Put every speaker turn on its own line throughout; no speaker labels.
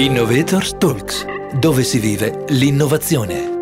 Innovators Talks, dove si vive l'innovazione.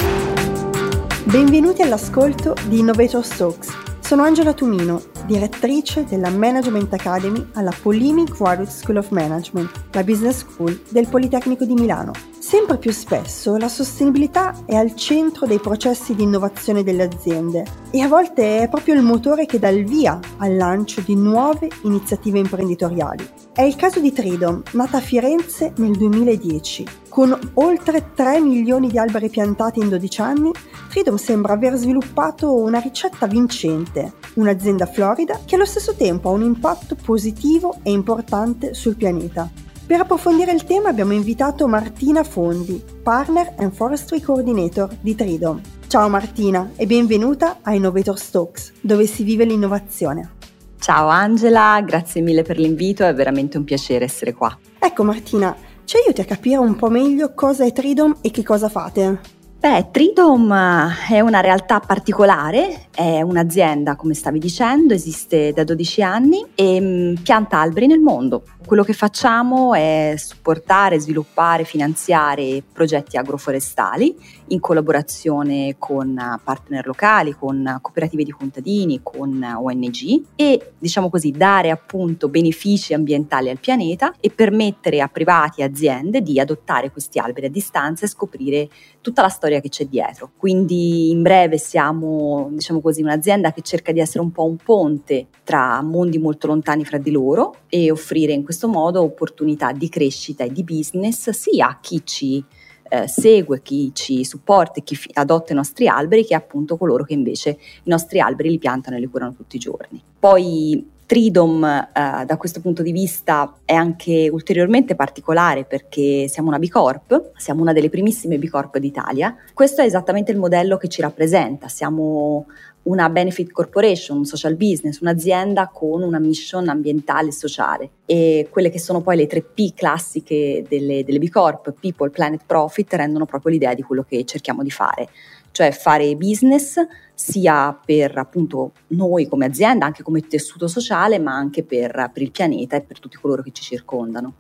Benvenuti all'ascolto di Innovators Talks. Sono Angela Tumino, direttrice della Management Academy alla Polimi Graduate School of Management, la business school del Politecnico di Milano. Sempre più spesso la sostenibilità è al centro dei processi di innovazione delle aziende e a volte è proprio il motore che dà il via al lancio di nuove iniziative imprenditoriali. È il caso di Tridom, nata a Firenze nel 2010. Con oltre 3 milioni di alberi piantati in 12 anni, Tridom sembra aver sviluppato una ricetta vincente, un'azienda florida che allo stesso tempo ha un impatto positivo e importante sul pianeta. Per approfondire il tema abbiamo invitato Martina Fondi, Partner and Forestry Coordinator di Tridom. Ciao Martina e benvenuta a Innovator Stokes, dove si vive l'innovazione.
Ciao Angela, grazie mille per l'invito, è veramente un piacere essere qua.
Ecco Martina, ci aiuti a capire un po' meglio cosa è Tridom e che cosa fate?
Beh, Tridom eh, è una realtà particolare, è un'azienda, come stavi dicendo, esiste da 12 anni e mm, pianta alberi nel mondo. Quello che facciamo è supportare, sviluppare, finanziare progetti agroforestali in collaborazione con partner locali, con cooperative di contadini, con ONG e diciamo così dare appunto benefici ambientali al pianeta e permettere a privati e aziende di adottare questi alberi a distanza e scoprire tutta la storia che c'è dietro. Quindi in breve siamo diciamo così un'azienda che cerca di essere un po' un ponte tra mondi molto lontani fra di loro e offrire in questo questo modo opportunità di crescita e di business sia a chi ci eh, segue, chi ci supporta chi fi- adotta i nostri alberi, che appunto coloro che invece i nostri alberi li piantano e li curano tutti i giorni. Poi Tridom eh, da questo punto di vista è anche ulteriormente particolare perché siamo una B Corp, siamo una delle primissime B Corp d'Italia. Questo è esattamente il modello che ci rappresenta, siamo una benefit corporation, un social business, un'azienda con una mission ambientale e sociale. E quelle che sono poi le tre P classiche delle, delle B Corp, People, Planet, Profit, rendono proprio l'idea di quello che cerchiamo di fare, cioè fare business sia per appunto noi come azienda, anche come tessuto sociale, ma anche per, per il pianeta e per tutti coloro che ci circondano.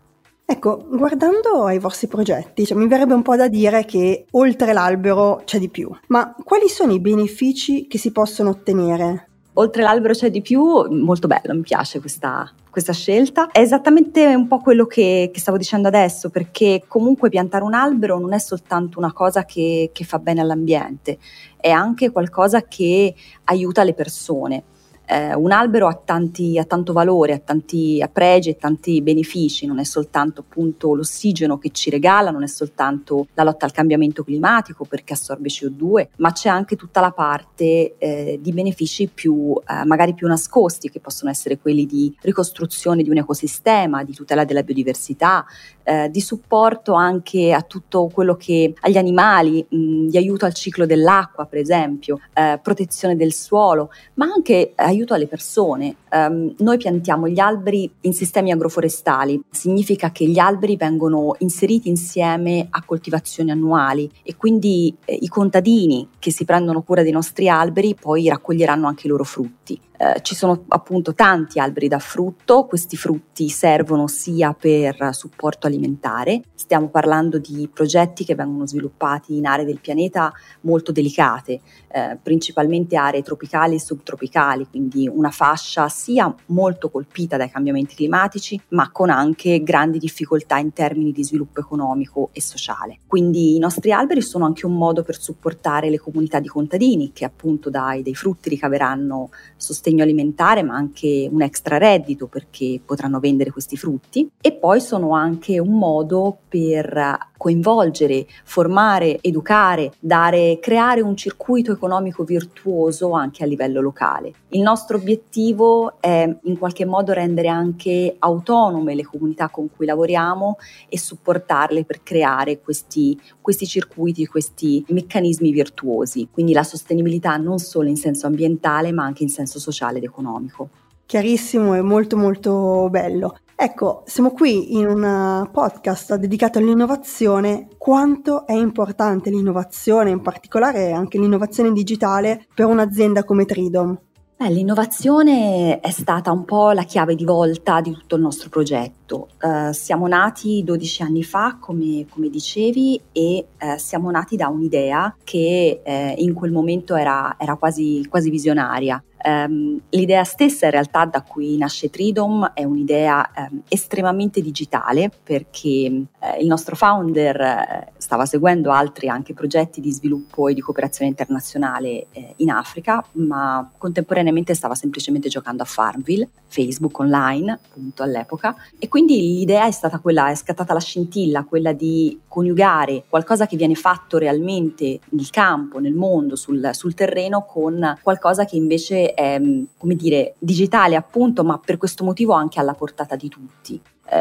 Ecco, guardando ai vostri progetti, cioè, mi verrebbe un po' da dire che oltre l'albero c'è di più, ma quali sono i benefici che si possono ottenere?
Oltre l'albero c'è di più, molto bello, mi piace questa, questa scelta. È esattamente un po' quello che, che, stavo dicendo adesso, perché comunque piantare un albero non è soltanto una cosa che, che fa bene all'ambiente, è anche qualcosa che aiuta le persone eh, un albero ha, tanti, ha, tanto valore, ha tanti ha pregi e tanti benefici, non è soltanto appunto l'ossigeno che ci regala, non è soltanto la lotta al cambiamento climatico perché assorbe CO2, ma c'è anche tutta la parte eh, di benefici più eh, magari più nascosti che possono essere quelli di ricostruzione di un ecosistema, di tutela della biodiversità, eh, di supporto anche a tutto quello che agli animali, mh, di aiuto al ciclo dell'acqua per esempio, eh, protezione del suolo, ma anche aiuto aiuto alle persone. Um, noi piantiamo gli alberi in sistemi agroforestali, significa che gli alberi vengono inseriti insieme a coltivazioni annuali e quindi eh, i contadini che si prendono cura dei nostri alberi poi raccoglieranno anche i loro frutti. Eh, ci sono appunto tanti alberi da frutto, questi frutti servono sia per supporto alimentare, stiamo parlando di progetti che vengono sviluppati in aree del pianeta molto delicate, eh, principalmente aree tropicali e subtropicali, quindi una fascia sia molto colpita dai cambiamenti climatici, ma con anche grandi difficoltà in termini di sviluppo economico e sociale. Quindi i nostri alberi sono anche un modo per supportare le comunità di contadini che appunto dai, dai frutti ricaveranno sostegno sostegno alimentare ma anche un extra reddito perché potranno vendere questi frutti e poi sono anche un modo per coinvolgere, formare, educare, dare, creare un circuito economico virtuoso anche a livello locale. Il nostro obiettivo è in qualche modo rendere anche autonome le comunità con cui lavoriamo e supportarle per creare questi, questi circuiti, questi meccanismi virtuosi. Quindi la sostenibilità non solo in senso ambientale ma anche in senso sociale ed economico.
Chiarissimo e molto molto bello. Ecco, siamo qui in un podcast dedicato all'innovazione. Quanto è importante l'innovazione, in particolare anche l'innovazione digitale, per un'azienda come Tridom?
Beh, l'innovazione è stata un po' la chiave di volta di tutto il nostro progetto. Uh, siamo nati 12 anni fa, come, come dicevi, e uh, siamo nati da un'idea che uh, in quel momento era, era quasi, quasi visionaria. Um, l'idea stessa in realtà da cui nasce Tridom è un'idea um, estremamente digitale perché uh, il nostro founder uh, stava seguendo altri anche progetti di sviluppo e di cooperazione internazionale uh, in Africa, ma contemporaneamente stava semplicemente giocando a Farmville, Facebook online appunto all'epoca. E quindi l'idea è stata quella, è scattata la scintilla, quella di coniugare qualcosa che viene fatto realmente nel campo, nel mondo, sul, sul terreno con qualcosa che invece è, come dire, digitale appunto, ma per questo motivo anche alla portata di tutti.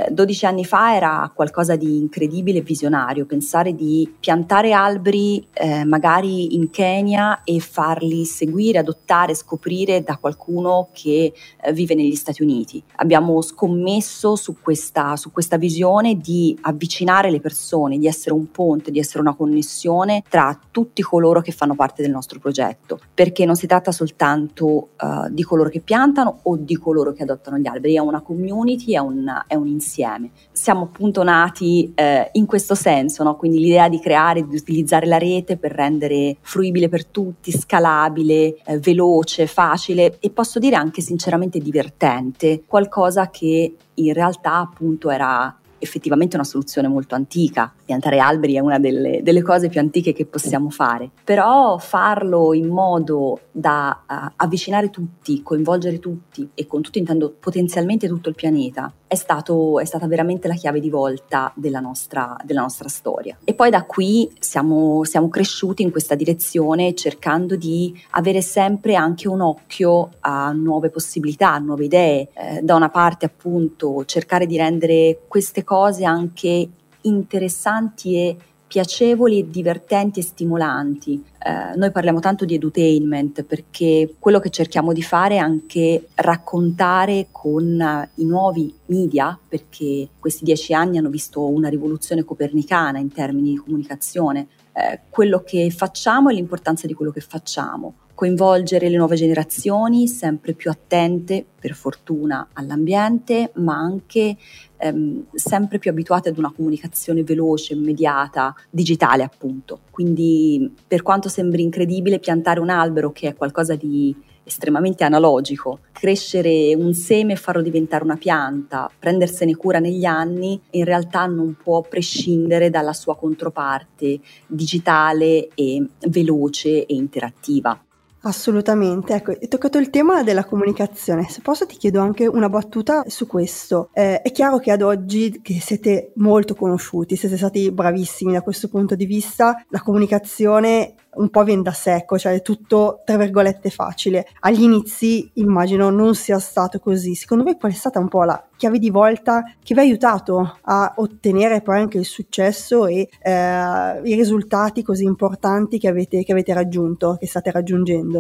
12 eh, anni fa era qualcosa di incredibile e visionario, pensare di piantare alberi eh, magari in Kenya e farli seguire, adottare, scoprire da qualcuno che eh, vive negli Stati Uniti. Abbiamo scommesso su questa, su questa visione di avvicinare le persone, di essere un ponte, di essere una connessione tra tutti coloro che fanno parte del nostro progetto, perché non si tratta soltanto uh, di coloro che piantano o di coloro che adottano gli alberi, è una community, è un, è un insieme. Siamo appunto nati eh, in questo senso, no? quindi l'idea di creare, di utilizzare la rete per rendere fruibile per tutti, scalabile, eh, veloce, facile e posso dire anche sinceramente divertente, qualcosa che in realtà appunto era effettivamente una soluzione molto antica. Piantare alberi è una delle, delle cose più antiche che possiamo fare, però farlo in modo da uh, avvicinare tutti, coinvolgere tutti e con tutto intendo potenzialmente tutto il pianeta, è, stato, è stata veramente la chiave di volta della nostra, della nostra storia. E poi da qui siamo, siamo cresciuti in questa direzione cercando di avere sempre anche un occhio a nuove possibilità, a nuove idee. Eh, da una parte appunto cercare di rendere queste cose anche interessanti e piacevoli divertenti e stimolanti. Eh, noi parliamo tanto di edutainment perché quello che cerchiamo di fare è anche raccontare con uh, i nuovi media, perché questi dieci anni hanno visto una rivoluzione copernicana in termini di comunicazione, eh, quello che facciamo e l'importanza di quello che facciamo coinvolgere le nuove generazioni sempre più attente, per fortuna, all'ambiente, ma anche ehm, sempre più abituate ad una comunicazione veloce, immediata, digitale appunto. Quindi per quanto sembri incredibile piantare un albero che è qualcosa di estremamente analogico, crescere un seme e farlo diventare una pianta, prendersene cura negli anni, in realtà non può prescindere dalla sua controparte digitale e veloce e interattiva.
Assolutamente, ecco, hai toccato il tema della comunicazione. Se posso ti chiedo anche una battuta su questo. Eh, è chiaro che ad oggi che siete molto conosciuti, siete stati bravissimi da questo punto di vista, la comunicazione un po' viene da secco, cioè è tutto tra virgolette facile. Agli inizi immagino non sia stato così. Secondo me qual è stata un po' la chiave di volta che vi ha aiutato a ottenere poi anche il successo e eh, i risultati così importanti che avete, che avete raggiunto, che state raggiungendo?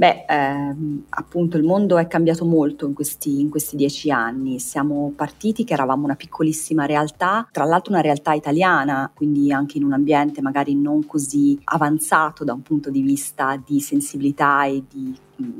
Beh, ehm, appunto il mondo è cambiato molto in questi, in questi, dieci anni. Siamo partiti che eravamo una piccolissima realtà, tra l'altro una realtà italiana, quindi anche in un ambiente magari non così avanzato da un punto di vista di sensibilità e di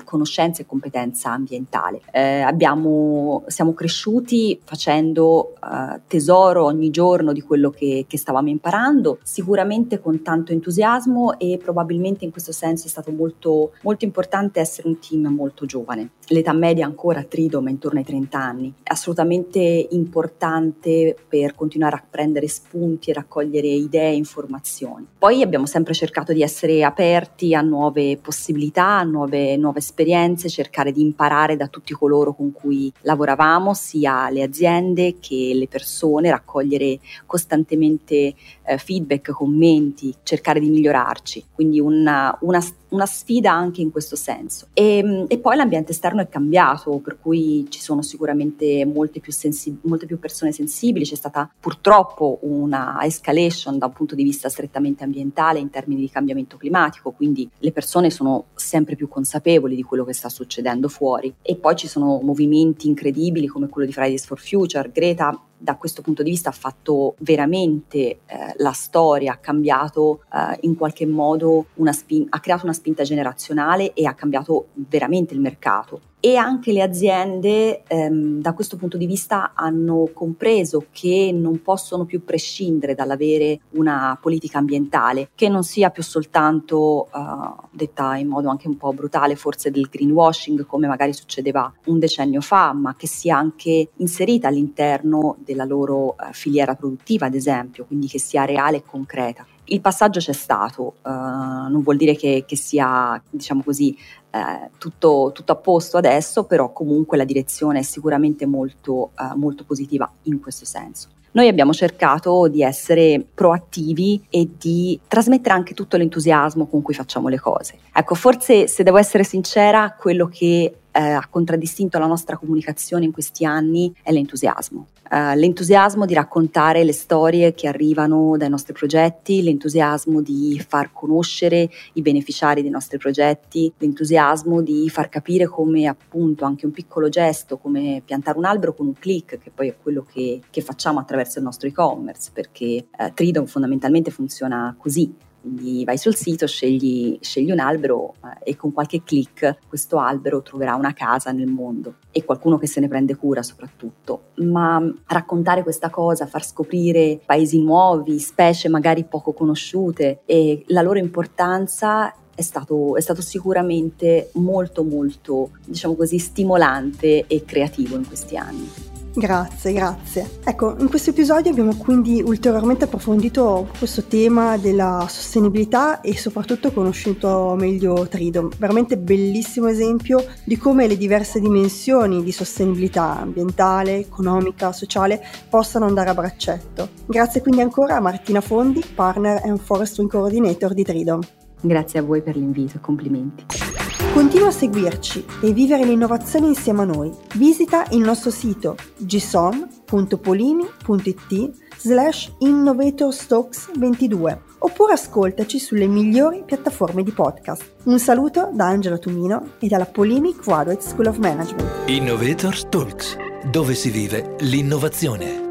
conoscenza e competenza ambientale. Eh, abbiamo, siamo cresciuti facendo eh, tesoro ogni giorno di quello che, che, stavamo imparando, sicuramente con tanto entusiasmo e probabilmente in questo senso è stato molto, molto importante essere un team molto giovane. L'età media ancora a Tridom è intorno ai 30 anni, è assolutamente importante per continuare a prendere spunti e raccogliere idee e informazioni. Poi abbiamo sempre cercato di essere aperti a nuove possibilità, a nuove, nuove nuove esperienze, cercare di imparare da tutti coloro con cui lavoravamo, sia le aziende che le persone, raccogliere costantemente eh, feedback, commenti, cercare di migliorarci. Quindi una, una una sfida anche in questo senso. E, e, poi l'ambiente esterno è cambiato, per cui ci sono sicuramente molte più, sensi- molte più persone sensibili, c'è stata purtroppo una escalation da un punto di vista strettamente ambientale in termini di cambiamento climatico, quindi le persone sono sempre più consapevoli di quello che sta succedendo fuori. E poi ci sono movimenti incredibili come quello di Fridays for Future, Greta da questo punto di vista ha fatto veramente eh, la storia, ha cambiato eh, in qualche modo, spin- ha creato una spinta generazionale e ha cambiato veramente il mercato e anche le aziende ehm, da questo punto di vista hanno compreso che non possono più prescindere dall'avere una politica ambientale che non sia più soltanto uh, detta in modo anche un po' brutale forse del greenwashing come magari succedeva un decennio fa ma che sia anche inserita all'interno della loro uh, filiera produttiva ad esempio quindi che sia reale e concreta il passaggio c'è stato, uh, non vuol dire che, che sia, diciamo così, eh, tutto, tutto, a posto adesso, però comunque la direzione è sicuramente molto, eh, molto positiva in questo senso. Noi abbiamo cercato di essere proattivi e di trasmettere anche tutto l'entusiasmo con cui facciamo le cose. Ecco, forse se devo essere sincera, quello che eh, ha contraddistinto la nostra comunicazione in questi anni è l'entusiasmo. Uh, l'entusiasmo di raccontare le storie che arrivano dai nostri progetti, l'entusiasmo di far conoscere i beneficiari dei nostri progetti, l'entusiasmo di far capire come appunto anche un piccolo gesto, come piantare un albero con un click, che poi è quello che, che facciamo attraverso il nostro e-commerce, perché uh, Tridom fondamentalmente funziona così quindi vai sul sito, scegli, scegli un albero eh, e con qualche click questo albero troverà una casa nel mondo e qualcuno che se ne prende cura soprattutto. Ma raccontare questa cosa, far scoprire paesi nuovi, specie magari poco conosciute e la loro importanza è stato, è stato, sicuramente molto molto, diciamo così, stimolante e creativo in questi anni.
Grazie, grazie. Ecco, in questo episodio abbiamo quindi ulteriormente approfondito questo tema della sostenibilità e soprattutto conosciuto meglio Tridom. Veramente bellissimo esempio di come le diverse dimensioni di sostenibilità ambientale, economica, sociale possano andare a braccetto. Grazie quindi ancora a Martina Fondi, partner and forestry coordinator di Tridom.
Grazie a voi per l'invito, complimenti.
Continua a seguirci e vivere l'innovazione insieme a noi. Visita il nostro sito gsom.polini.it slash innovatorstocks22 oppure ascoltaci sulle migliori piattaforme di podcast. Un saluto da Angela Tumino e dalla Polini Graduate School of Management.
Innovator Talks, dove si vive l'innovazione.